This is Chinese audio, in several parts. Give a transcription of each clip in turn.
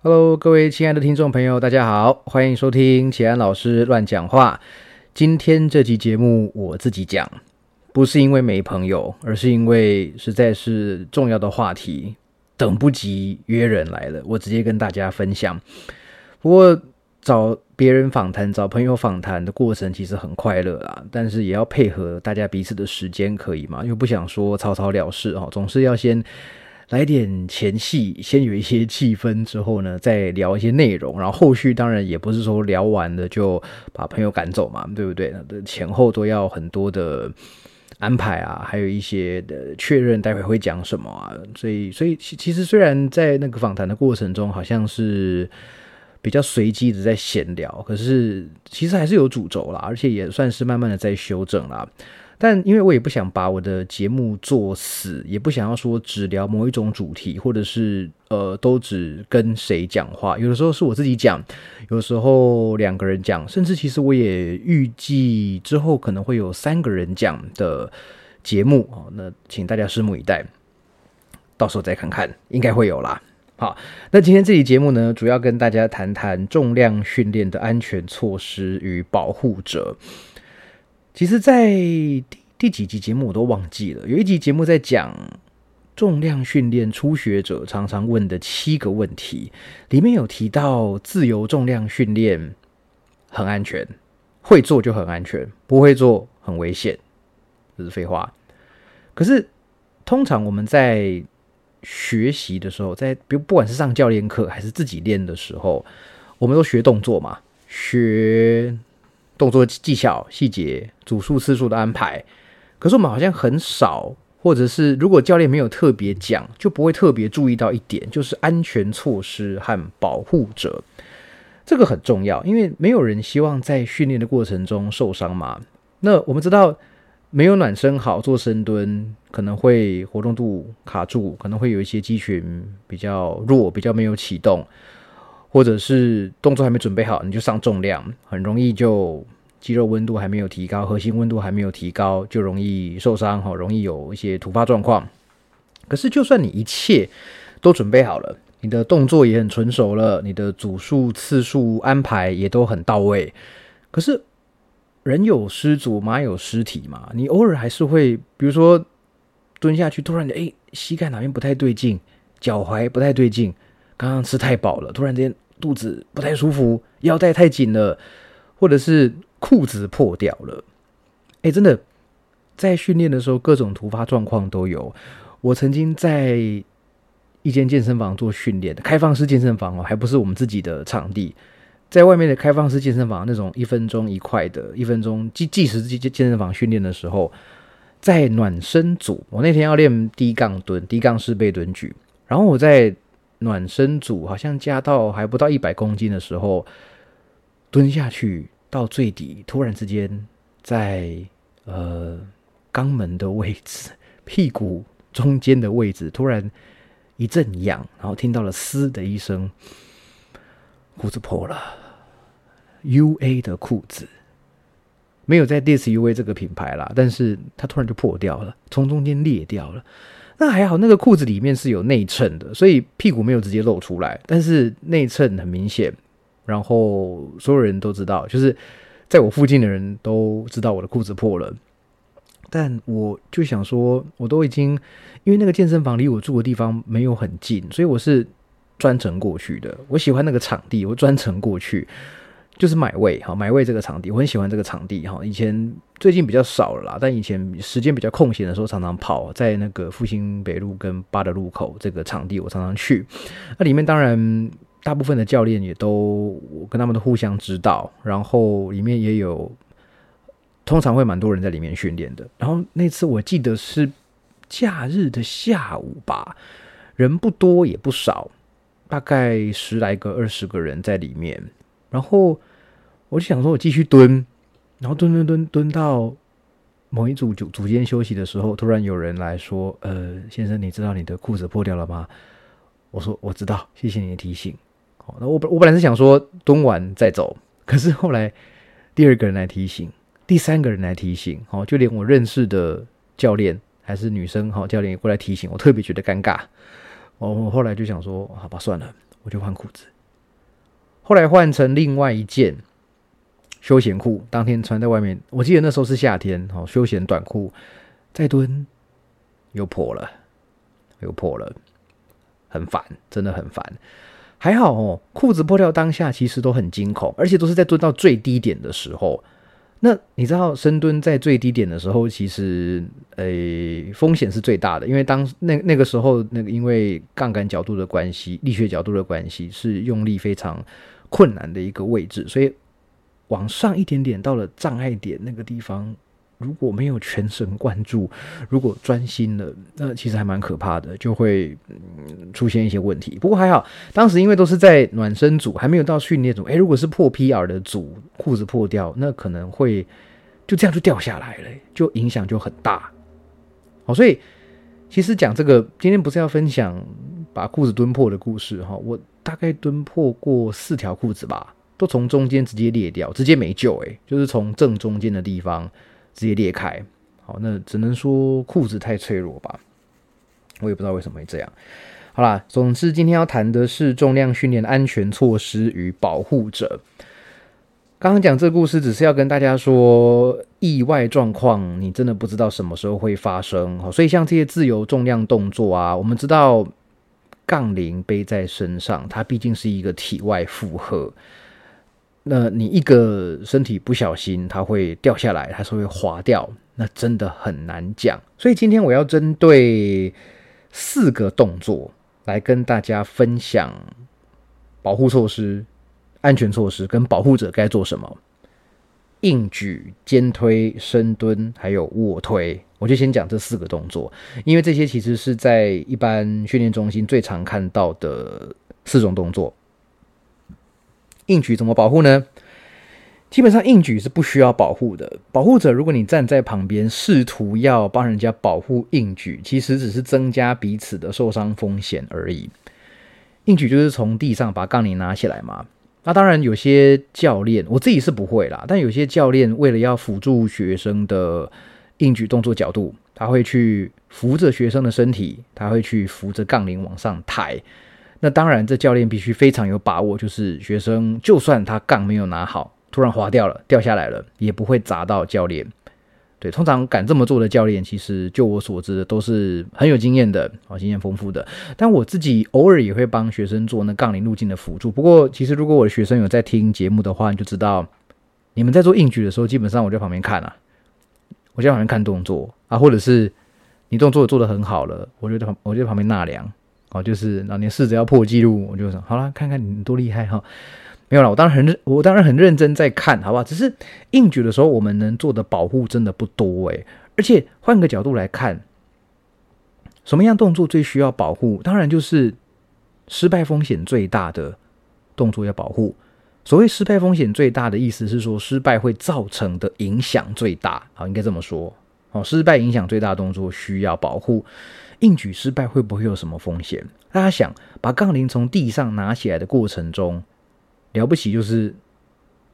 Hello，各位亲爱的听众朋友，大家好，欢迎收听齐安老师乱讲话。今天这期节目我自己讲，不是因为没朋友，而是因为实在是重要的话题，等不及约人来了，我直接跟大家分享。不过找别人访谈、找朋友访谈的过程其实很快乐啊，但是也要配合大家彼此的时间，可以吗？又不想说草草了事哦，总是要先。来点前戏，先有一些气氛，之后呢，再聊一些内容，然后后续当然也不是说聊完了就把朋友赶走嘛，对不对？前后都要很多的安排啊，还有一些的确认，待会会讲什么啊。所以，所以其实虽然在那个访谈的过程中，好像是比较随机的在闲聊，可是其实还是有主轴啦，而且也算是慢慢的在修正啦。但因为我也不想把我的节目做死，也不想要说只聊某一种主题，或者是呃都只跟谁讲话。有的时候是我自己讲，有时候两个人讲，甚至其实我也预计之后可能会有三个人讲的节目哦。那请大家拭目以待，到时候再看看，应该会有啦。好，那今天这期节目呢，主要跟大家谈谈重量训练的安全措施与保护者。其实，在第第几集节目我都忘记了。有一集节目在讲重量训练初学者常常问的七个问题，里面有提到自由重量训练很安全，会做就很安全，不会做很危险，这是废话。可是通常我们在学习的时候，在比如不管是上教练课还是自己练的时候，我们都学动作嘛，学。动作技巧、细节、组数次数的安排，可是我们好像很少，或者是如果教练没有特别讲，就不会特别注意到一点，就是安全措施和保护者，这个很重要，因为没有人希望在训练的过程中受伤嘛。那我们知道，没有暖身好做深蹲，可能会活动度卡住，可能会有一些肌群比较弱，比较没有启动。或者是动作还没准备好，你就上重量，很容易就肌肉温度还没有提高，核心温度还没有提高，就容易受伤，好，容易有一些突发状况。可是，就算你一切都准备好了，你的动作也很纯熟了，你的组数次数安排也都很到位，可是人有失足，马有失蹄嘛，你偶尔还是会，比如说蹲下去，突然哎，膝盖哪边不太对劲，脚踝不太对劲。刚刚吃太饱了，突然间肚子不太舒服，腰带太紧了，或者是裤子破掉了。哎，真的，在训练的时候，各种突发状况都有。我曾经在一间健身房做训练，开放式健身房哦，还不是我们自己的场地，在外面的开放式健身房那种一分钟一块的，一分钟计计时健健身房训练的时候，在暖身组，我那天要练低杠蹲、低杠式背蹲举，然后我在。暖身组好像加到还不到一百公斤的时候，蹲下去到最底，突然之间在呃肛门的位置、屁股中间的位置，突然一阵痒，然后听到了“嘶”的一声，裤子破了。U A 的裤子没有在 Dis U A 这个品牌啦，但是它突然就破掉了，从中间裂掉了。那还好，那个裤子里面是有内衬的，所以屁股没有直接露出来，但是内衬很明显，然后所有人都知道，就是在我附近的人都知道我的裤子破了。但我就想说，我都已经因为那个健身房离我住的地方没有很近，所以我是专程过去的。我喜欢那个场地，我专程过去。就是买位哈，买位这个场地，我很喜欢这个场地哈。以前最近比较少了啦，但以前时间比较空闲的时候，常常跑在那个复兴北路跟八德路口这个场地，我常常去。那里面当然大部分的教练也都我跟他们都互相知道，然后里面也有通常会蛮多人在里面训练的。然后那次我记得是假日的下午吧，人不多也不少，大概十来个、二十个人在里面，然后。我就想说，我继续蹲，然后蹲蹲蹲蹲到某一组组组间休息的时候，突然有人来说：“呃，先生，你知道你的裤子破掉了吗？”我说：“我知道，谢谢你的提醒。”好，那我本我本来是想说蹲完再走，可是后来第二个人来提醒，第三个人来提醒，好，就连我认识的教练还是女生，好教练也过来提醒，我特别觉得尴尬。我后来就想说：“好吧，算了。”我就换裤子。后来换成另外一件休闲裤，当天穿在外面。我记得那时候是夏天，哦，休闲短裤再蹲又破了，又破了，很烦，真的很烦。还好哦，裤子破掉当下其实都很惊恐，而且都是在蹲到最低点的时候。那你知道深蹲在最低点的时候，其实诶风险是最大的，因为当那那个时候那个因为杠杆角度的关系、力学角度的关系，是用力非常困难的一个位置，所以往上一点点到了障碍点那个地方。如果没有全神贯注，如果专心了，那其实还蛮可怕的，就会嗯出现一些问题。不过还好，当时因为都是在暖身组，还没有到训练组。诶，如果是破 PR 的组，裤子破掉，那可能会就这样就掉下来了，就影响就很大。好，所以其实讲这个，今天不是要分享把裤子蹲破的故事哈。我大概蹲破过四条裤子吧，都从中间直接裂掉，直接没救。诶，就是从正中间的地方。直接裂开，好，那只能说裤子太脆弱吧，我也不知道为什么会这样。好啦，总之今天要谈的是重量训练安全措施与保护者。刚刚讲这故事，只是要跟大家说，意外状况你真的不知道什么时候会发生。好，所以像这些自由重量动作啊，我们知道杠铃背在身上，它毕竟是一个体外负荷。那你一个身体不小心，它会掉下来，它是会滑掉，那真的很难讲。所以今天我要针对四个动作来跟大家分享保护措施、安全措施跟保护者该做什么。硬举、肩推、深蹲，还有卧推，我就先讲这四个动作，因为这些其实是在一般训练中心最常看到的四种动作。硬举怎么保护呢？基本上硬举是不需要保护的。保护者，如果你站在旁边试图要帮人家保护硬举，其实只是增加彼此的受伤风险而已。硬举就是从地上把杠铃拿起来嘛。那当然有些教练，我自己是不会啦，但有些教练为了要辅助学生的硬举动作角度，他会去扶着学生的身体，他会去扶着杠铃往上抬。那当然，这教练必须非常有把握，就是学生就算他杠没有拿好，突然滑掉了，掉下来了，也不会砸到教练。对，通常敢这么做的教练，其实就我所知的都是很有经验的，啊，经验丰富的。但我自己偶尔也会帮学生做那杠铃路径的辅助。不过，其实如果我的学生有在听节目的话，你就知道，你们在做硬举的时候，基本上我在旁边看啊，我在旁边看动作啊，或者是你动作做的很好了，我就在旁，我就在旁边纳凉。哦，就是那你试着要破纪录，我就说好了，看看你多厉害哈。没有了，我当然很认，我当然很认真在看，好不好？只是应举的时候，我们能做的保护真的不多诶。而且换个角度来看，什么样动作最需要保护？当然就是失败风险最大的动作要保护。所谓失败风险最大的意思是说，失败会造成的影响最大。好，应该这么说。哦，失败影响最大的动作需要保护。硬举失败会不会有什么风险？大家想，把杠铃从地上拿起来的过程中，了不起就是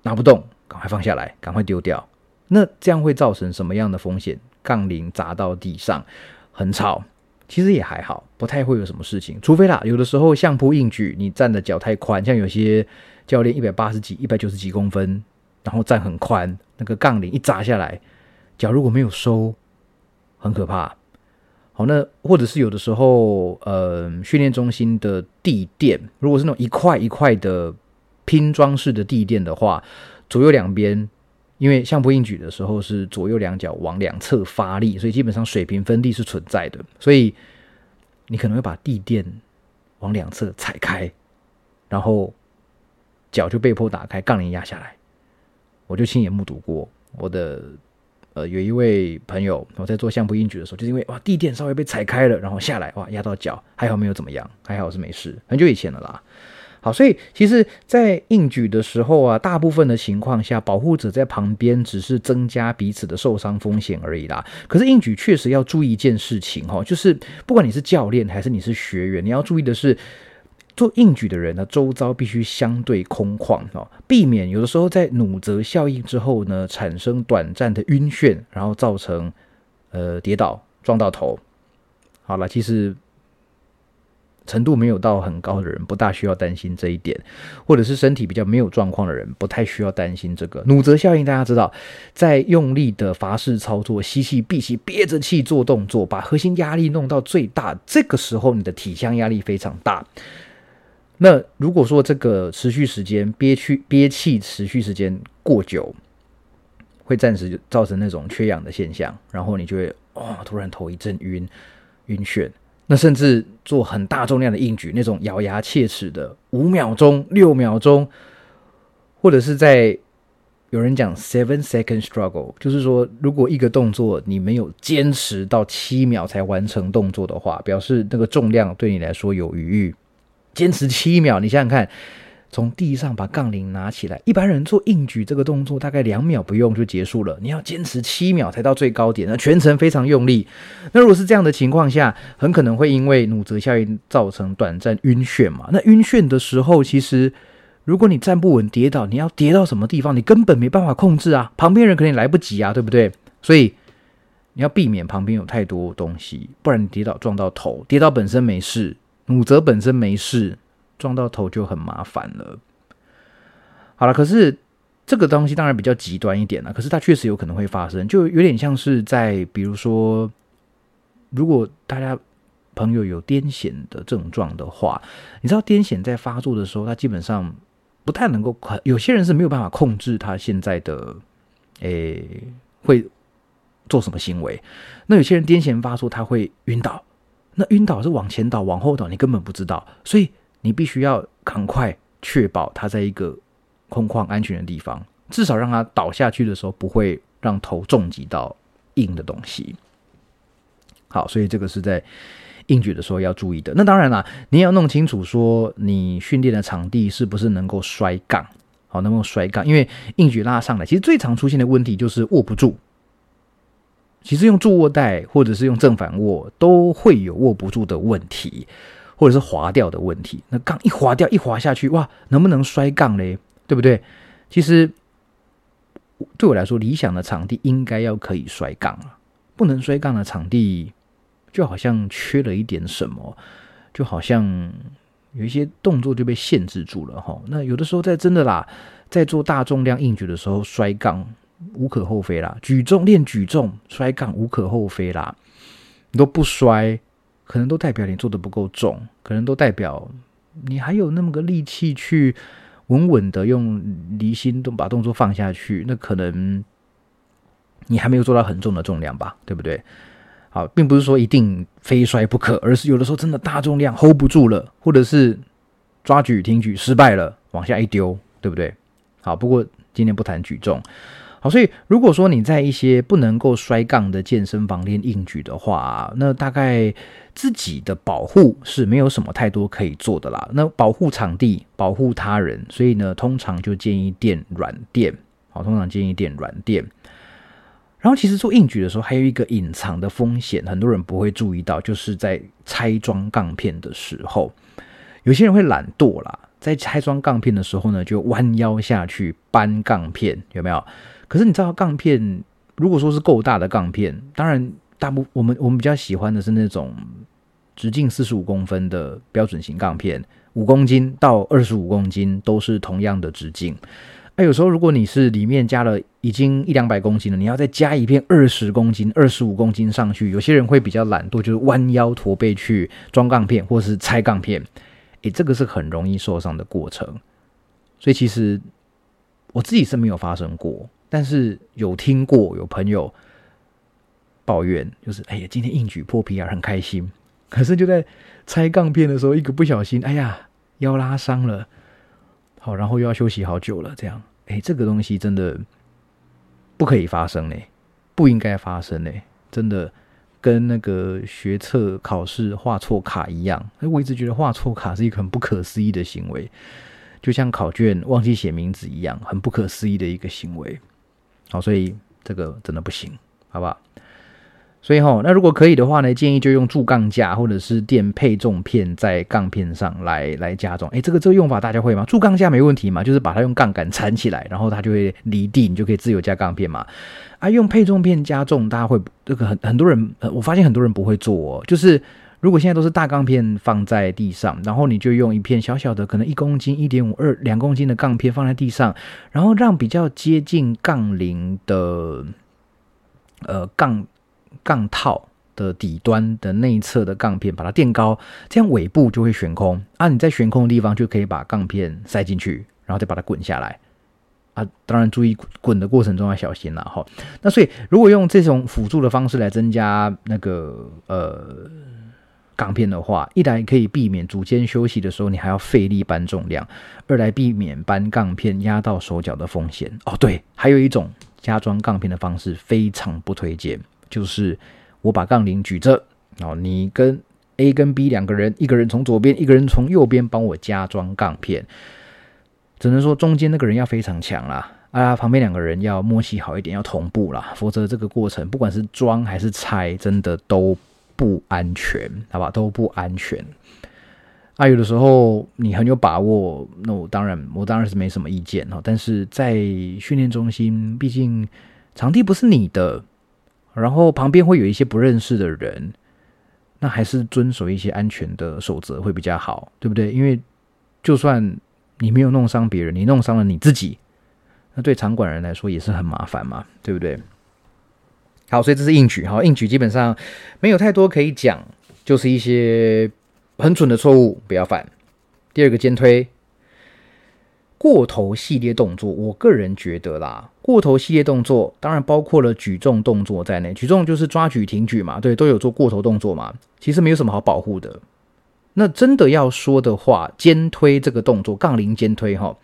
拿不动，赶快放下来，赶快丢掉。那这样会造成什么样的风险？杠铃砸到地上很吵，其实也还好，不太会有什么事情。除非啦，有的时候相扑硬举，你站的脚太宽，像有些教练一百八十几、一百九十几公分，然后站很宽，那个杠铃一砸下来，脚如果没有收，很可怕。好，那或者是有的时候，呃，训练中心的地垫，如果是那种一块一块的拼装式的地垫的话，左右两边，因为相扑硬举的时候是左右两脚往两侧发力，所以基本上水平分地是存在的，所以你可能会把地垫往两侧踩开，然后脚就被迫打开，杠铃压下来，我就亲眼目睹过我的。呃，有一位朋友，我在做相扑硬举的时候，就是因为哇地垫稍微被踩开了，然后下来哇压到脚，还好没有怎么样，还好是没事，很久以前了啦。好，所以其实，在硬举的时候啊，大部分的情况下，保护者在旁边只是增加彼此的受伤风险而已啦。可是硬举确实要注意一件事情哈，就是不管你是教练还是你是学员，你要注意的是。做硬举的人呢，周遭必须相对空旷哦，避免有的时候在努泽效应之后呢，产生短暂的晕眩，然后造成呃跌倒撞到头。好了，其实程度没有到很高的人，不大需要担心这一点；或者是身体比较没有状况的人，不太需要担心这个努泽效应。大家知道，在用力的法式操作、吸气、闭气、憋着气做动作，把核心压力弄到最大，这个时候你的体腔压力非常大。那如果说这个持续时间憋屈憋气持续时间过久，会暂时就造成那种缺氧的现象，然后你就会哦，突然头一阵晕晕眩。那甚至做很大重量的硬举，那种咬牙切齿的五秒钟、六秒钟，或者是在有人讲 seven second struggle，就是说，如果一个动作你没有坚持到七秒才完成动作的话，表示那个重量对你来说有余裕。坚持七秒，你想想看。从地上把杠铃拿起来，一般人做硬举这个动作大概两秒不用就结束了。你要坚持七秒才到最高点，那全程非常用力。那如果是这样的情况下，很可能会因为努泽效应造成短暂晕眩嘛？那晕眩的时候，其实如果你站不稳跌倒，你要跌到什么地方，你根本没办法控制啊！旁边人肯定来不及啊，对不对？所以你要避免旁边有太多东西，不然你跌倒撞到头，跌倒本身没事，努泽本身没事。撞到头就很麻烦了。好了，可是这个东西当然比较极端一点了，可是它确实有可能会发生，就有点像是在比如说，如果大家朋友有癫痫的症状的话，你知道癫痫在发作的时候，他基本上不太能够，有些人是没有办法控制他现在的诶会做什么行为。那有些人癫痫发作，他会晕倒，那晕倒是往前倒、往后倒，你根本不知道，所以。你必须要赶快确保他在一个空旷安全的地方，至少让他倒下去的时候不会让头重击到硬的东西。好，所以这个是在硬举的时候要注意的。那当然啦，你也要弄清楚说你训练的场地是不是能够摔杠，好，能不能摔杠。因为硬举拉上来，其实最常出现的问题就是握不住。其实用助握带或者是用正反握都会有握不住的问题。或者是滑掉的问题，那杠一滑掉，一滑下去，哇，能不能摔杠嘞？对不对？其实对我来说，理想的场地应该要可以摔杠了，不能摔杠的场地，就好像缺了一点什么，就好像有一些动作就被限制住了哈。那有的时候在真的啦，在做大重量硬举的时候摔杠无可厚非啦，举重练举重摔杠无可厚非啦，你都不摔。可能都代表你做的不够重，可能都代表你还有那么个力气去稳稳的用离心动把动作放下去，那可能你还没有做到很重的重量吧，对不对？好，并不是说一定非摔不可，而是有的时候真的大重量 hold 不住了，或者是抓举挺举失败了，往下一丢，对不对？好，不过今天不谈举重。好，所以如果说你在一些不能够摔杠的健身房练硬举的话，那大概自己的保护是没有什么太多可以做的啦。那保护场地、保护他人，所以呢，通常就建议垫软垫。好，通常建议垫软垫。然后，其实做硬举的时候，还有一个隐藏的风险，很多人不会注意到，就是在拆装杠片的时候，有些人会懒惰啦，在拆装杠片的时候呢，就弯腰下去搬杠片，有没有？可是你知道杠片，如果说是够大的杠片，当然大部我们我们比较喜欢的是那种直径四十五公分的标准型杠片，五公斤到二十五公斤都是同样的直径。那有时候如果你是里面加了已经一两百公斤了，你要再加一片二十公斤、二十五公斤上去，有些人会比较懒惰，就是弯腰驼背去装杠片或是拆杠片，诶，这个是很容易受伤的过程。所以其实我自己是没有发生过。但是有听过有朋友抱怨，就是哎呀，今天硬举破皮啊，很开心。可是就在拆杠片的时候，一个不小心，哎呀，腰拉伤了。好，然后又要休息好久了。这样，哎，这个东西真的不可以发生呢，不应该发生呢。真的跟那个学测考试画错卡一样。哎，我一直觉得画错卡是一个很不可思议的行为，就像考卷忘记写名字一样，很不可思议的一个行为。好，所以这个真的不行，好不好？所以哈，那如果可以的话呢，建议就用铸杠架或者是垫配重片在杠片上来来加重。哎，这个这个用法大家会吗？铸杠架没问题嘛，就是把它用杠杆缠起来，然后它就会离地，你就可以自由加杠片嘛。啊，用配重片加重，大家会这个很很多人，我发现很多人不会做哦，就是如果现在都是大钢片放在地上，然后你就用一片小小的，可能一公斤、一点五二两公斤的钢片放在地上，然后让比较接近杠铃的呃杠杠套的底端的内侧的杠片，把它垫高，这样尾部就会悬空啊。你在悬空的地方就可以把杠片塞进去，然后再把它滚下来。啊，当然注意滚的过程中要小心了哈。那所以如果用这种辅助的方式来增加那个呃钢片的话，一来可以避免组间休息的时候你还要费力搬重量，二来避免搬杠片压到手脚的风险。哦，对，还有一种加装杠片的方式非常不推荐，就是我把杠铃举着，然后你跟 A 跟 B 两个人，一个人从左边，一个人从右边帮我加装杠片。只能说中间那个人要非常强啦，啊，旁边两个人要默契好一点，要同步啦，否则这个过程不管是装还是拆，真的都不安全，好吧，都不安全。啊，有的时候你很有把握，那我当然我当然是没什么意见哈。但是在训练中心，毕竟场地不是你的，然后旁边会有一些不认识的人，那还是遵守一些安全的守则会比较好，对不对？因为就算你没有弄伤别人，你弄伤了你自己，那对场馆人来说也是很麻烦嘛，对不对？好，所以这是硬举，好，硬举基本上没有太多可以讲，就是一些很蠢的错误，不要犯。第二个肩推过头系列动作，我个人觉得啦，过头系列动作当然包括了举重动作在内，举重就是抓举、挺举嘛，对，都有做过头动作嘛，其实没有什么好保护的。那真的要说的话，肩推这个动作，杠铃肩推哈，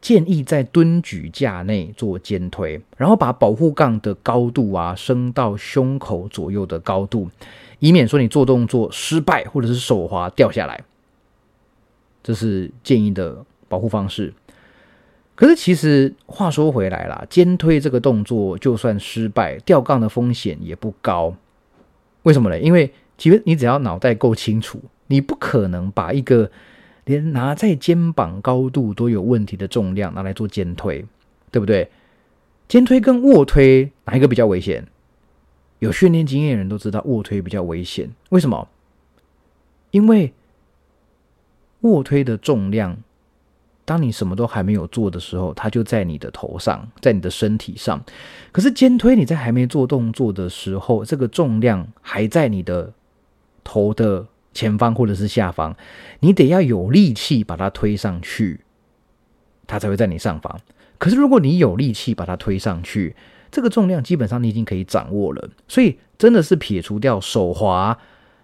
建议在蹲举架内做肩推，然后把保护杠的高度啊升到胸口左右的高度，以免说你做动作失败或者是手滑掉下来。这是建议的保护方式。可是其实话说回来啦，肩推这个动作就算失败，掉杠的风险也不高。为什么呢？因为其实你只要脑袋够清楚。你不可能把一个连拿在肩膀高度都有问题的重量拿来做肩推，对不对？肩推跟卧推哪一个比较危险？有训练经验的人都知道卧推比较危险。为什么？因为卧推的重量，当你什么都还没有做的时候，它就在你的头上，在你的身体上。可是肩推你在还没做动作的时候，这个重量还在你的头的。前方或者是下方，你得要有力气把它推上去，它才会在你上方。可是如果你有力气把它推上去，这个重量基本上你已经可以掌握了。所以真的是撇除掉手滑，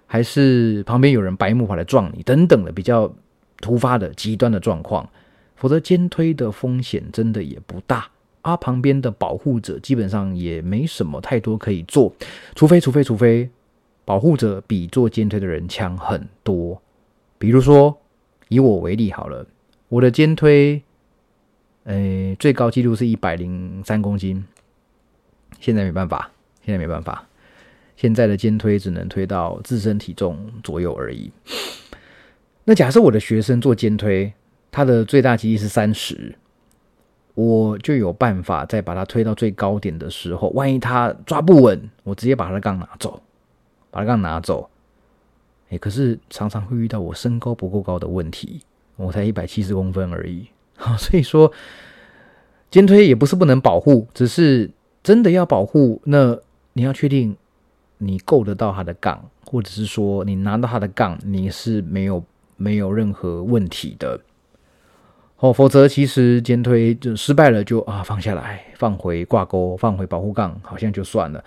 还是旁边有人白木跑来撞你等等的比较突发的极端的状况，否则肩推的风险真的也不大。啊，旁边的保护者基本上也没什么太多可以做，除非除非除非。保护者比做肩推的人强很多。比如说，以我为例好了，我的肩推，呃，最高纪录是一百零三公斤。现在没办法，现在没办法，现在的肩推只能推到自身体重左右而已。那假设我的学生做肩推，他的最大肌力是三十，我就有办法在把他推到最高点的时候，万一他抓不稳，我直接把他的杠拿走。把它杠拿走，哎，可是常常会遇到我身高不够高的问题，我才一百七十公分而已，好，所以说肩推也不是不能保护，只是真的要保护，那你要确定你够得到他的杠，或者是说你拿到他的杠，你是没有没有任何问题的，哦，否则其实肩推就失败了，就啊放下来，放回挂钩，放回保护杠，好像就算了。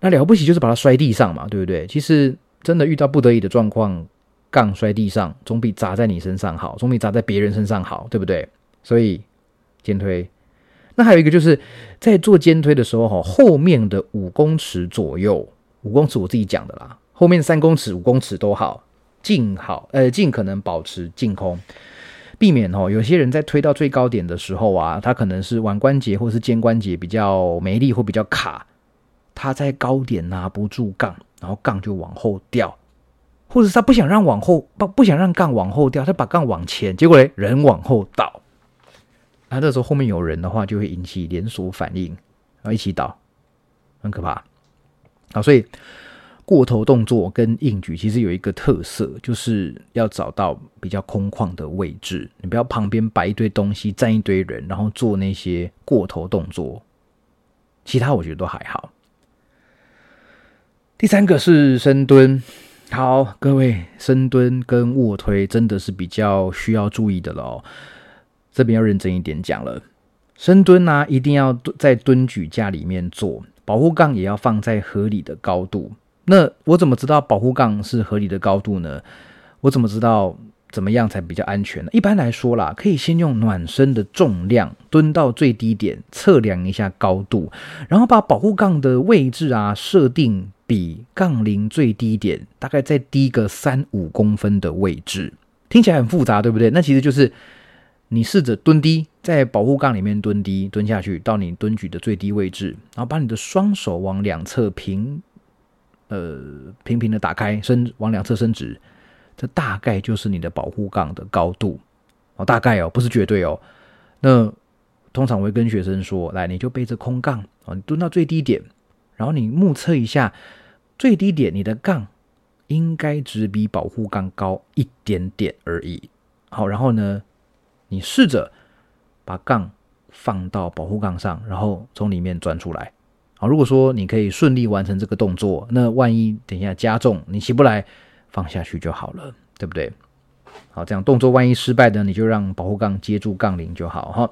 那了不起就是把它摔地上嘛，对不对？其实真的遇到不得已的状况，杠摔地上总比砸在你身上好，总比砸在别人身上好，对不对？所以肩推。那还有一个就是在做肩推的时候，哈，后面的五公尺左右，五公尺我自己讲的啦，后面三公尺、五公尺都好，尽好呃尽可能保持净空，避免哦有些人在推到最高点的时候啊，他可能是腕关节或是肩关节比较没力或比较卡。他在高点拿不住杠，然后杠就往后掉，或者是他不想让往后不不想让杠往后掉，他把杠往前，结果嘞人往后倒，那这时候后面有人的话，就会引起连锁反应，然后一起倒，很可怕。好，所以过头动作跟硬举其实有一个特色，就是要找到比较空旷的位置，你不要旁边摆一堆东西，站一堆人，然后做那些过头动作。其他我觉得都还好。第三个是深蹲，好，各位，深蹲跟卧推真的是比较需要注意的喽。这边要认真一点讲了，深蹲呢一定要在蹲举架里面做，保护杠也要放在合理的高度。那我怎么知道保护杠是合理的高度呢？我怎么知道怎么样才比较安全呢？一般来说啦，可以先用暖身的重量蹲到最低点，测量一下高度，然后把保护杠的位置啊设定。比杠铃最低点大概再低个三五公分的位置，听起来很复杂，对不对？那其实就是你试着蹲低，在保护杠里面蹲低，蹲下去到你蹲举的最低位置，然后把你的双手往两侧平，呃，平平的打开，伸往两侧伸直，这大概就是你的保护杠的高度哦，大概哦，不是绝对哦。那通常我会跟学生说，来，你就背着空杠哦，你蹲到最低点，然后你目测一下。最低点，你的杠应该只比保护杠高一点点而已。好，然后呢，你试着把杠放到保护杠上，然后从里面钻出来。好，如果说你可以顺利完成这个动作，那万一等一下加重，你起不来，放下去就好了，对不对？好，这样动作万一失败呢，你就让保护杠接住杠铃就好哈。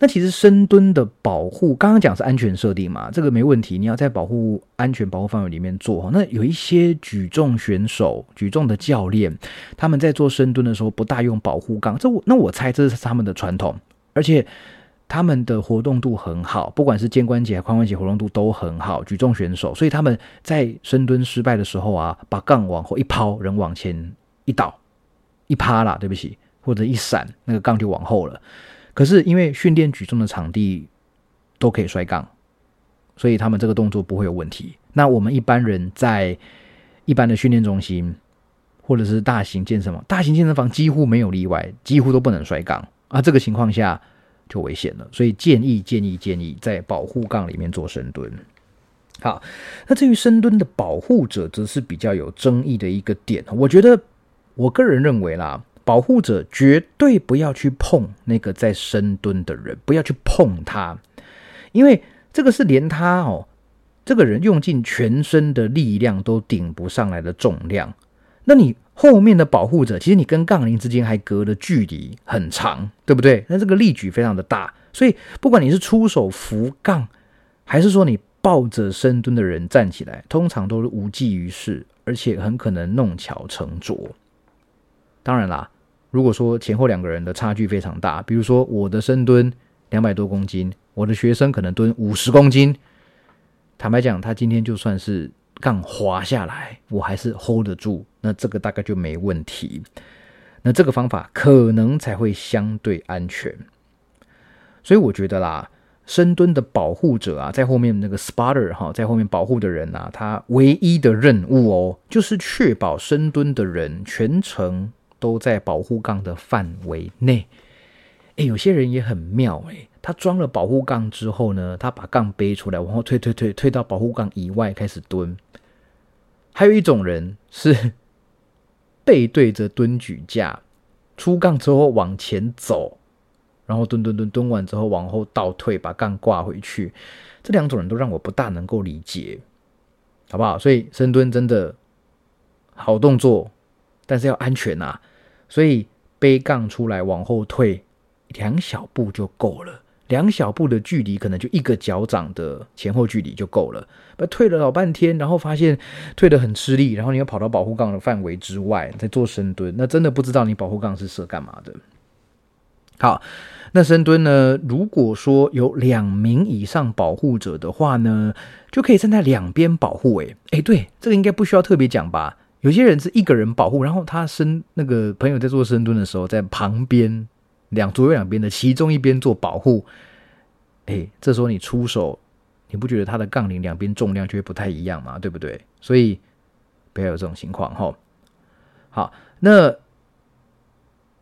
那其实深蹲的保护，刚刚讲是安全设定嘛，这个没问题。你要在保护安全保护范围里面做哈。那有一些举重选手、举重的教练，他们在做深蹲的时候不大用保护杠，这我那我猜这是他们的传统，而且他们的活动度很好，不管是肩关节、髋关节活动度都很好。举重选手，所以他们在深蹲失败的时候啊，把杠往后一抛，人往前一倒。一趴啦，对不起，或者一闪，那个杠就往后了。可是因为训练举重的场地都可以摔杠，所以他们这个动作不会有问题。那我们一般人在一般的训练中心或者是大型健身房，大型健身房几乎没有例外，几乎都不能摔杠啊。这个情况下就危险了，所以建议建议建议在保护杠里面做深蹲。好，那至于深蹲的保护者，则是比较有争议的一个点，我觉得。我个人认为啦，保护者绝对不要去碰那个在深蹲的人，不要去碰他，因为这个是连他哦，这个人用尽全身的力量都顶不上来的重量。那你后面的保护者，其实你跟杠铃之间还隔的距离很长，对不对？那这个力举非常的大，所以不管你是出手扶杠，还是说你抱着深蹲的人站起来，通常都是无济于事，而且很可能弄巧成拙。当然啦，如果说前后两个人的差距非常大，比如说我的深蹲两百多公斤，我的学生可能蹲五十公斤，坦白讲，他今天就算是杠滑下来，我还是 hold 得住，那这个大概就没问题。那这个方法可能才会相对安全。所以我觉得啦，深蹲的保护者啊，在后面那个 spotter 哈，在后面保护的人啊，他唯一的任务哦，就是确保深蹲的人全程。都在保护杠的范围内。哎，有些人也很妙哎，他装了保护杠之后呢，他把杠背出来，往后推推推推到保护杠以外开始蹲。还有一种人是背对着蹲举架，出杠之后往前走，然后蹲蹲蹲蹲完之后往后倒退，把杠挂回去。这两种人都让我不大能够理解，好不好？所以深蹲真的好动作，但是要安全呐。所以背杠出来往后退两小步就够了，两小步的距离可能就一个脚掌的前后距离就够了。不退了老半天，然后发现退得很吃力，然后你又跑到保护杠的范围之外在做深蹲，那真的不知道你保护杠是设干嘛的。好，那深蹲呢？如果说有两名以上保护者的话呢，就可以站在两边保护。诶诶，对，这个应该不需要特别讲吧？有些人是一个人保护，然后他深那个朋友在做深蹲的时候，在旁边两左右两边的其中一边做保护。哎，这时候你出手，你不觉得他的杠铃两边重量就会不太一样吗？对不对？所以不要有这种情况哈。好，那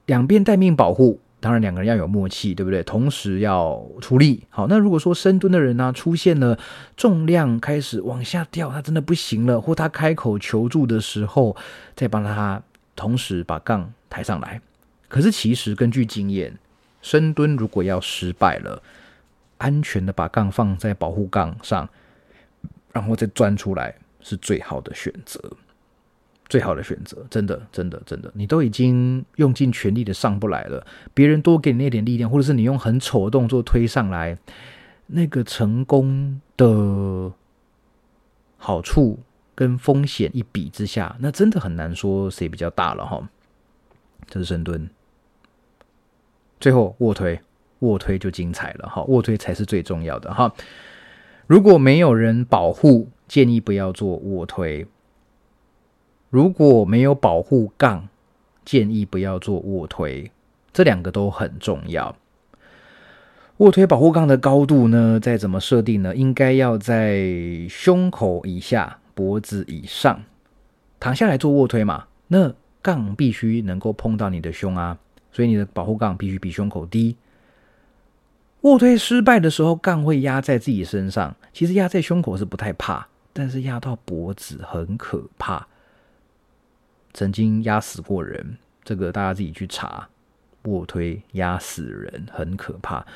两边待命保护，当然两个人要有默契，对不对？同时要出力。好，那如果说深蹲的人呢，出现了重量开始往下掉，他真的不行了，或他开口求助的时候，再帮他同时把杠抬上来。可是其实根据经验，深蹲如果要失败了，安全的把杠放在保护杠上，然后再钻出来，是最好的选择。最好的选择，真的，真的，真的，你都已经用尽全力的上不来了，别人多给你那点力量，或者是你用很丑的动作推上来，那个成功的好处跟风险一比之下，那真的很难说谁比较大了哈。这是深蹲，最后卧推，卧推就精彩了哈，卧推才是最重要的哈。如果没有人保护，建议不要做卧推。如果没有保护杠，建议不要做卧推，这两个都很重要。卧推保护杠的高度呢，再怎么设定呢？应该要在胸口以下、脖子以上。躺下来做卧推嘛，那杠必须能够碰到你的胸啊，所以你的保护杠必须比胸口低。卧推失败的时候，杠会压在自己身上。其实压在胸口是不太怕，但是压到脖子很可怕。曾经压死过人，这个大家自己去查。卧推压死人很可怕，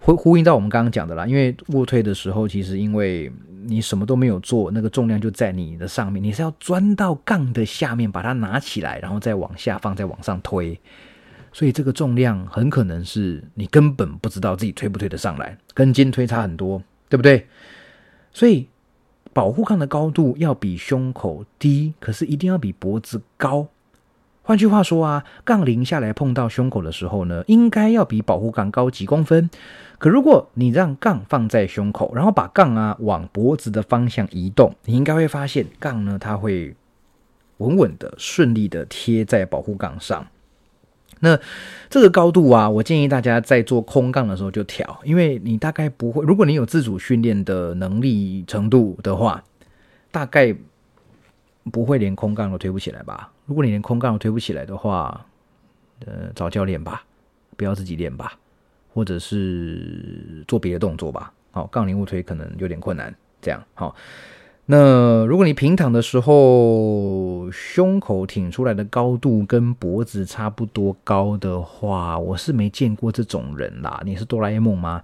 会呼应到我们刚刚讲的啦。因为卧推的时候，其实因为你什么都没有做，那个重量就在你的上面，你是要钻到杠的下面把它拿起来，然后再往下放，再往上推。所以这个重量很可能是你根本不知道自己推不推得上来，跟肩推差很多，对不对？所以。保护杠的高度要比胸口低，可是一定要比脖子高。换句话说啊，杠铃下来碰到胸口的时候呢，应该要比保护杠高几公分。可如果你让杠放在胸口，然后把杠啊往脖子的方向移动，你应该会发现杠呢，它会稳稳的、顺利的贴在保护杠上。那这个高度啊，我建议大家在做空杠的时候就调，因为你大概不会，如果你有自主训练的能力程度的话，大概不会连空杠都推不起来吧。如果你连空杠都推不起来的话，呃，找教练吧，不要自己练吧，或者是做别的动作吧。好，杠铃卧推可能有点困难，这样好。那如果你平躺的时候，胸口挺出来的高度跟脖子差不多高的话，我是没见过这种人啦。你是哆啦 A 梦吗？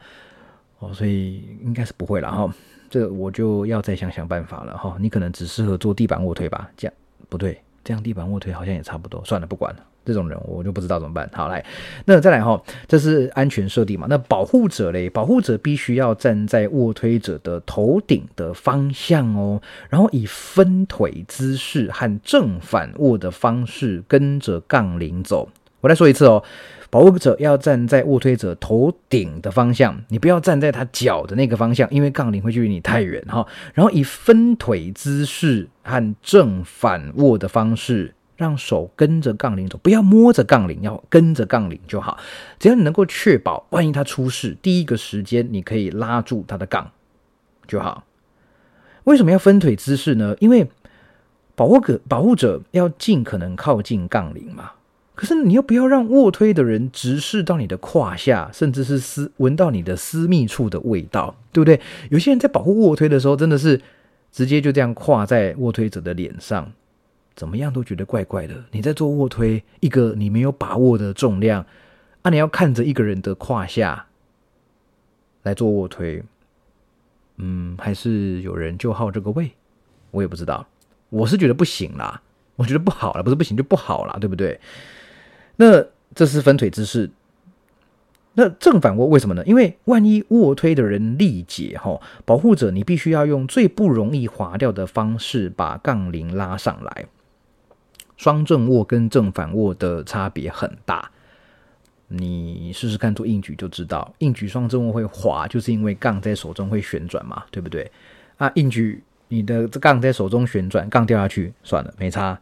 哦，所以应该是不会了哈。这我就要再想想办法了哈。你可能只适合做地板卧推吧？这样不对，这样地板卧推好像也差不多。算了，不管了。这种人我就不知道怎么办。好，来，那再来哈，这是安全设定嘛？那保护者嘞，保护者必须要站在卧推者的头顶的方向哦，然后以分腿姿势和正反握的方式跟着杠铃走。我再说一次哦，保护者要站在卧推者头顶的方向，你不要站在他脚的那个方向，因为杠铃会距离你太远哈。然后以分腿姿势和正反握的方式。让手跟着杠铃走，不要摸着杠铃，要跟着杠铃就好。只要你能够确保，万一他出事，第一个时间你可以拉住他的杠就好。为什么要分腿姿势呢？因为保护者保护者要尽可能靠近杠铃嘛。可是你又不要让卧推的人直视到你的胯下，甚至是私闻到你的私密处的味道，对不对？有些人在保护卧推的时候，真的是直接就这样跨在卧推者的脸上。怎么样都觉得怪怪的。你在做卧推，一个你没有把握的重量啊，你要看着一个人的胯下来做卧推，嗯，还是有人就好这个位，我也不知道。我是觉得不行啦，我觉得不好了，不是不行就不好了，对不对？那这是分腿姿势。那正反握为什么呢？因为万一卧推的人力竭哈，保护者你必须要用最不容易滑掉的方式把杠铃拉上来。双正握跟正反握的差别很大，你试试看做硬举就知道。硬举双正握会滑，就是因为杠在手中会旋转嘛，对不对？啊，硬举你的这杠在手中旋转，杠掉下去算了，没差。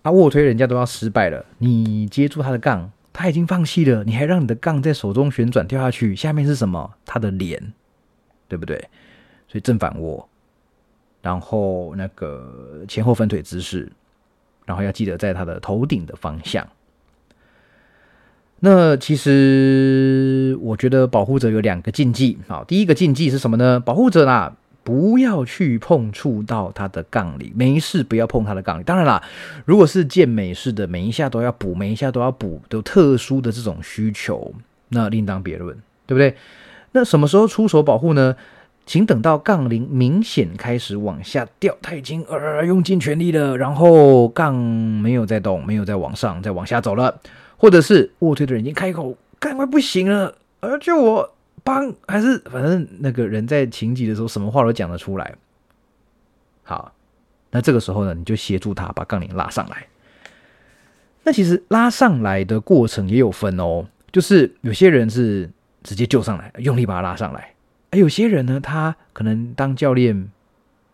啊，卧推人家都要失败了，你接住他的杠，他已经放弃了，你还让你的杠在手中旋转掉下去，下面是什么？他的脸，对不对？所以正反握，然后那个前后分腿姿势。然后要记得在他的头顶的方向。那其实我觉得保护者有两个禁忌，好，第一个禁忌是什么呢？保护者啦，不要去碰触到他的杠铃，没事不要碰他的杠铃。当然啦，如果是健美式的，每一下都要补，每一下都要补，有特殊的这种需求，那另当别论，对不对？那什么时候出手保护呢？请等到杠铃明显开始往下掉，他已经呃用尽全力了，然后杠没有再动，没有再往上，再往下走了，或者是卧推的人已经开口，干快不行了，呃，就我帮，还是反正那个人在情急的时候，什么话都讲得出来。好，那这个时候呢，你就协助他把杠铃拉上来。那其实拉上来的过程也有分哦，就是有些人是直接救上来，用力把他拉上来。有些人呢，他可能当教练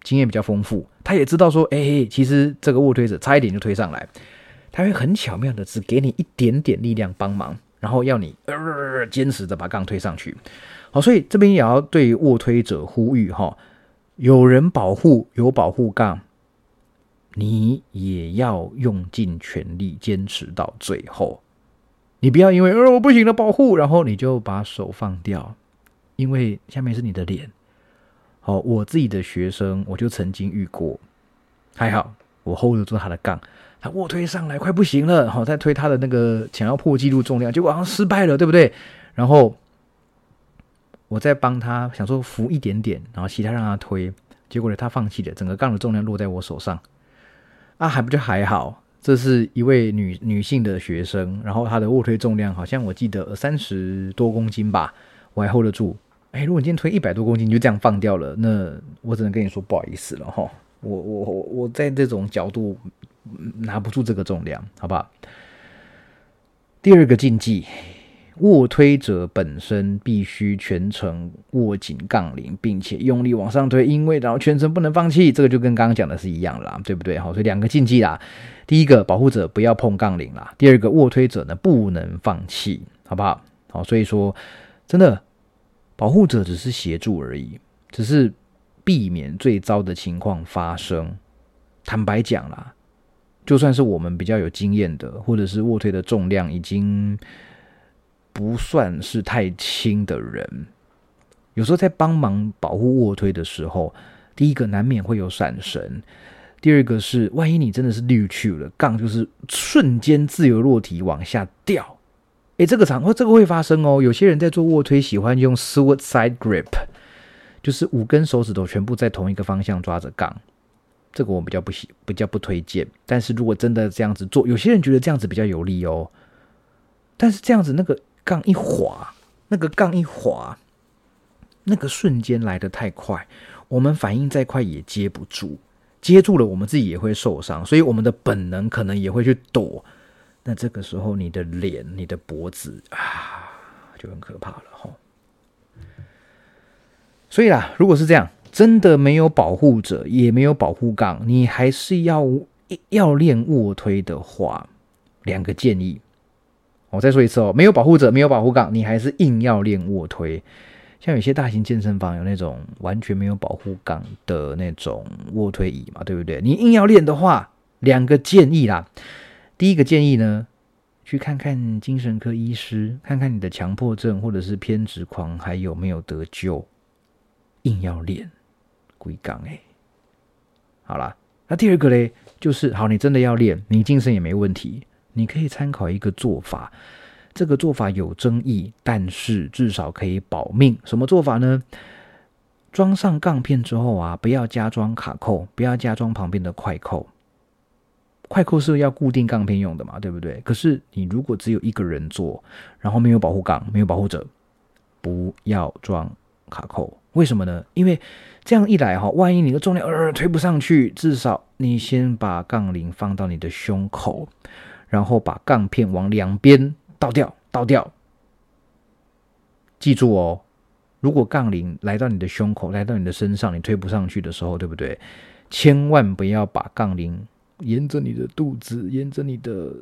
经验比较丰富，他也知道说，哎，其实这个卧推者差一点就推上来，他会很巧妙的只给你一点点力量帮忙，然后要你呃坚持的把杠推上去。好，所以这边也要对卧推者呼吁哈，有人保护有保护杠，你也要用尽全力坚持到最后。你不要因为呃我不行了保护，然后你就把手放掉。因为下面是你的脸，好，我自己的学生我就曾经遇过，还好我 hold 得住他的杠，他卧推上来快不行了，好，在推他的那个想要破纪录重量，结果好像失败了，对不对？然后我再帮他想说扶一点点，然后其他让他推，结果呢他放弃了，整个杠的重量落在我手上，啊，还不就还好？这是一位女女性的学生，然后她的卧推重量好像我记得三十多公斤吧，我还 hold 得住。哎，如果你今天推一百多公斤，你就这样放掉了，那我只能跟你说不好意思了哈。我我我我在这种角度拿不住这个重量，好不好？第二个禁忌，卧推者本身必须全程握紧杠铃，并且用力往上推，因为然后全程不能放弃，这个就跟刚刚讲的是一样啦，对不对？好，所以两个禁忌啦。第一个，保护者不要碰杠铃啦；第二个，卧推者呢不能放弃，好不好？好，所以说真的。保护者只是协助而已，只是避免最糟的情况发生。坦白讲啦，就算是我们比较有经验的，或者是卧推的重量已经不算是太轻的人，有时候在帮忙保护卧推的时候，第一个难免会有闪神，第二个是万一你真的是溜去了，杠就是瞬间自由落体往下掉。哎，这个场合这个会发生哦。有些人在做卧推，喜欢用 suicide grip，就是五根手指头全部在同一个方向抓着杠。这个我比较不喜，比较不推荐。但是如果真的这样子做，有些人觉得这样子比较有力哦。但是这样子那个杠一滑，那个杠一滑，那个瞬间来的太快，我们反应再快也接不住，接住了我们自己也会受伤，所以我们的本能可能也会去躲。那这个时候，你的脸、你的脖子啊，就很可怕了哈。所以啦，如果是这样，真的没有保护者，也没有保护杠，你还是要要练卧推的话，两个建议。我再说一次哦，没有保护者，没有保护杠，你还是硬要练卧推。像有些大型健身房有那种完全没有保护杠的那种卧推椅嘛，对不对？你硬要练的话，两个建议啦。第一个建议呢，去看看精神科医师，看看你的强迫症或者是偏执狂还有没有得救。硬要练，鬼杠哎！好了，那第二个嘞，就是好，你真的要练，你精神也没问题，你可以参考一个做法。这个做法有争议，但是至少可以保命。什么做法呢？装上杠片之后啊，不要加装卡扣，不要加装旁边的快扣。快扣是要固定杠片用的嘛，对不对？可是你如果只有一个人做，然后没有保护杠，没有保护者，不要装卡扣。为什么呢？因为这样一来哈，万一你的重量呃推不上去，至少你先把杠铃放到你的胸口，然后把杠片往两边倒掉，倒掉。记住哦，如果杠铃来到你的胸口，来到你的身上，你推不上去的时候，对不对？千万不要把杠铃。沿着你的肚子，沿着你的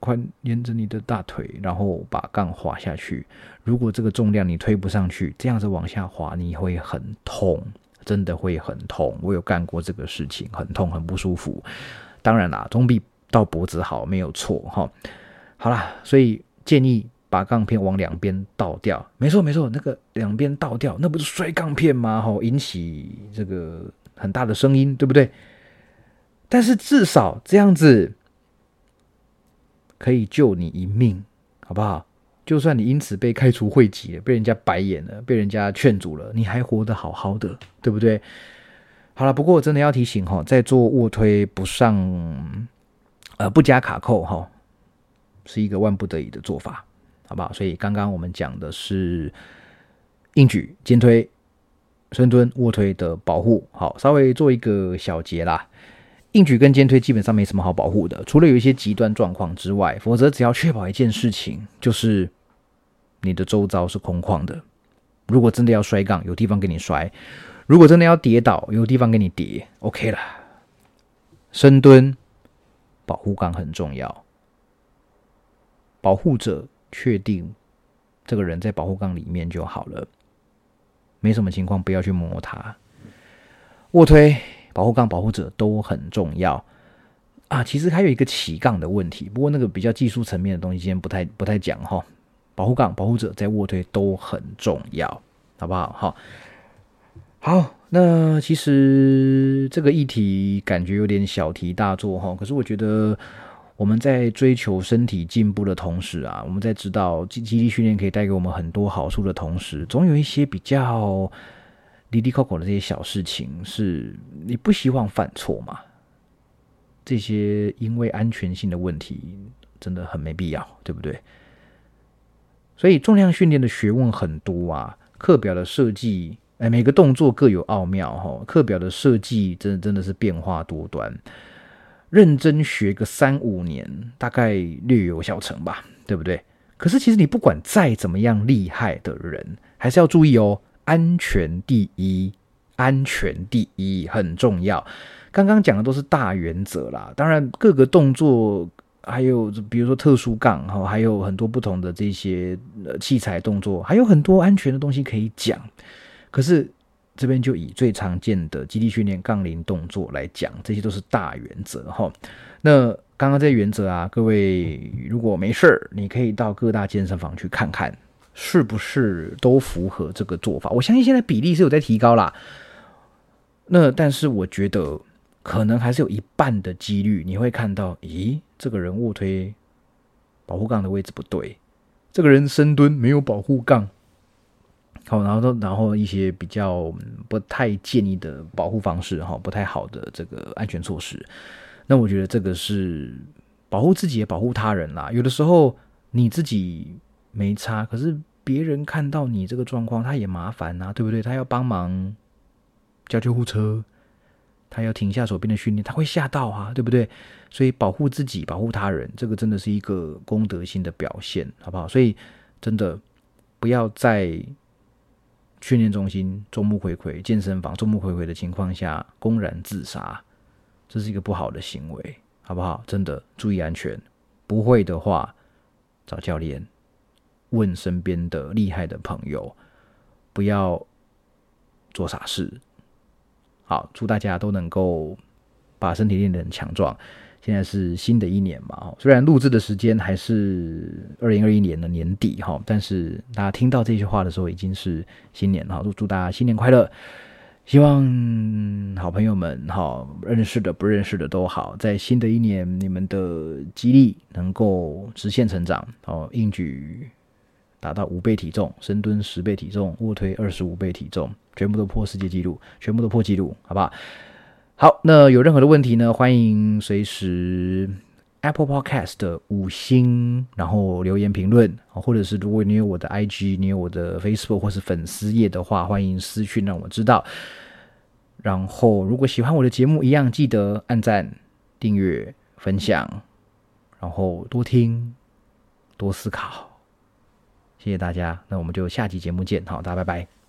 宽，沿着你的大腿，然后把杠滑下去。如果这个重量你推不上去，这样子往下滑，你会很痛，真的会很痛。我有干过这个事情，很痛，很不舒服。当然啦，总比到脖子好，没有错哈。好啦，所以建议把杠片往两边倒掉。没错没错，那个两边倒掉，那不是摔杠片吗？哈，引起这个很大的声音，对不对？但是至少这样子可以救你一命，好不好？就算你因此被开除会籍了，被人家白眼了，被人家劝阻了，你还活得好好的，对不对？好了，不过我真的要提醒哈，在做卧推不上，呃，不加卡扣哈，是一个万不得已的做法，好不好？所以刚刚我们讲的是硬举、肩推、深蹲、卧推的保护，好，稍微做一个小结啦。硬举跟肩推基本上没什么好保护的，除了有一些极端状况之外，否则只要确保一件事情，就是你的周遭是空旷的。如果真的要摔杠，有地方给你摔；如果真的要跌倒，有地方给你跌。OK 了。深蹲保护杠很重要，保护者确定这个人在保护杠里面就好了，没什么情况不要去摸它。卧推。保护杠、保护者都很重要啊！其实还有一个起杠的问题，不过那个比较技术层面的东西，今天不太不太讲哈。保护杠、保护者在卧推都很重要，好不好？好，好。那其实这个议题感觉有点小题大做哈，可是我觉得我们在追求身体进步的同时啊，我们在知道肌肌力训练可以带给我们很多好处的同时，总有一些比较。滴滴扣扣的这些小事情，是你不希望犯错吗？这些因为安全性的问题，真的很没必要，对不对？所以重量训练的学问很多啊，课表的设计，哎，每个动作各有奥妙哈。课表的设计真的真的是变化多端，认真学个三五年，大概略有小成吧，对不对？可是其实你不管再怎么样厉害的人，还是要注意哦。安全第一，安全第一很重要。刚刚讲的都是大原则啦，当然各个动作还有比如说特殊杠哈，还有很多不同的这些器材动作，还有很多安全的东西可以讲。可是这边就以最常见的基地训练杠铃动作来讲，这些都是大原则哈。那刚刚这些原则啊，各位如果没事儿，你可以到各大健身房去看看。是不是都符合这个做法？我相信现在比例是有在提高啦。那但是我觉得可能还是有一半的几率，你会看到，咦，这个人卧推保护杠的位置不对，这个人深蹲没有保护杠。好，然后然后一些比较不太建议的保护方式，哈，不太好的这个安全措施。那我觉得这个是保护自己也保护他人啦。有的时候你自己。没差，可是别人看到你这个状况，他也麻烦呐，对不对？他要帮忙叫救护车，他要停下手边的训练，他会吓到啊，对不对？所以保护自己、保护他人，这个真的是一个公德心的表现，好不好？所以真的不要在训练中心众目睽睽、健身房众目睽睽的情况下公然自杀，这是一个不好的行为，好不好？真的注意安全，不会的话找教练。问身边的厉害的朋友，不要做傻事。好，祝大家都能够把身体练得很强壮。现在是新的一年嘛，虽然录制的时间还是二零二一年的年底哈，但是大家听到这句话的时候已经是新年了。祝祝大家新年快乐！希望好朋友们哈，认识的不认识的都好，在新的一年你们的激励能够直线成长哦，应举。达到五倍体重，深蹲十倍体重，卧推二十五倍体重，全部都破世界纪录，全部都破纪录，好不好？好，那有任何的问题呢？欢迎随时 Apple Podcast 的五星，然后留言评论，或者是如果你有我的 IG，你有我的 Facebook 或是粉丝页的话，欢迎私讯让我知道。然后，如果喜欢我的节目，一样记得按赞、订阅、分享，然后多听、多思考。谢谢大家，那我们就下期节目见，好，大家拜拜。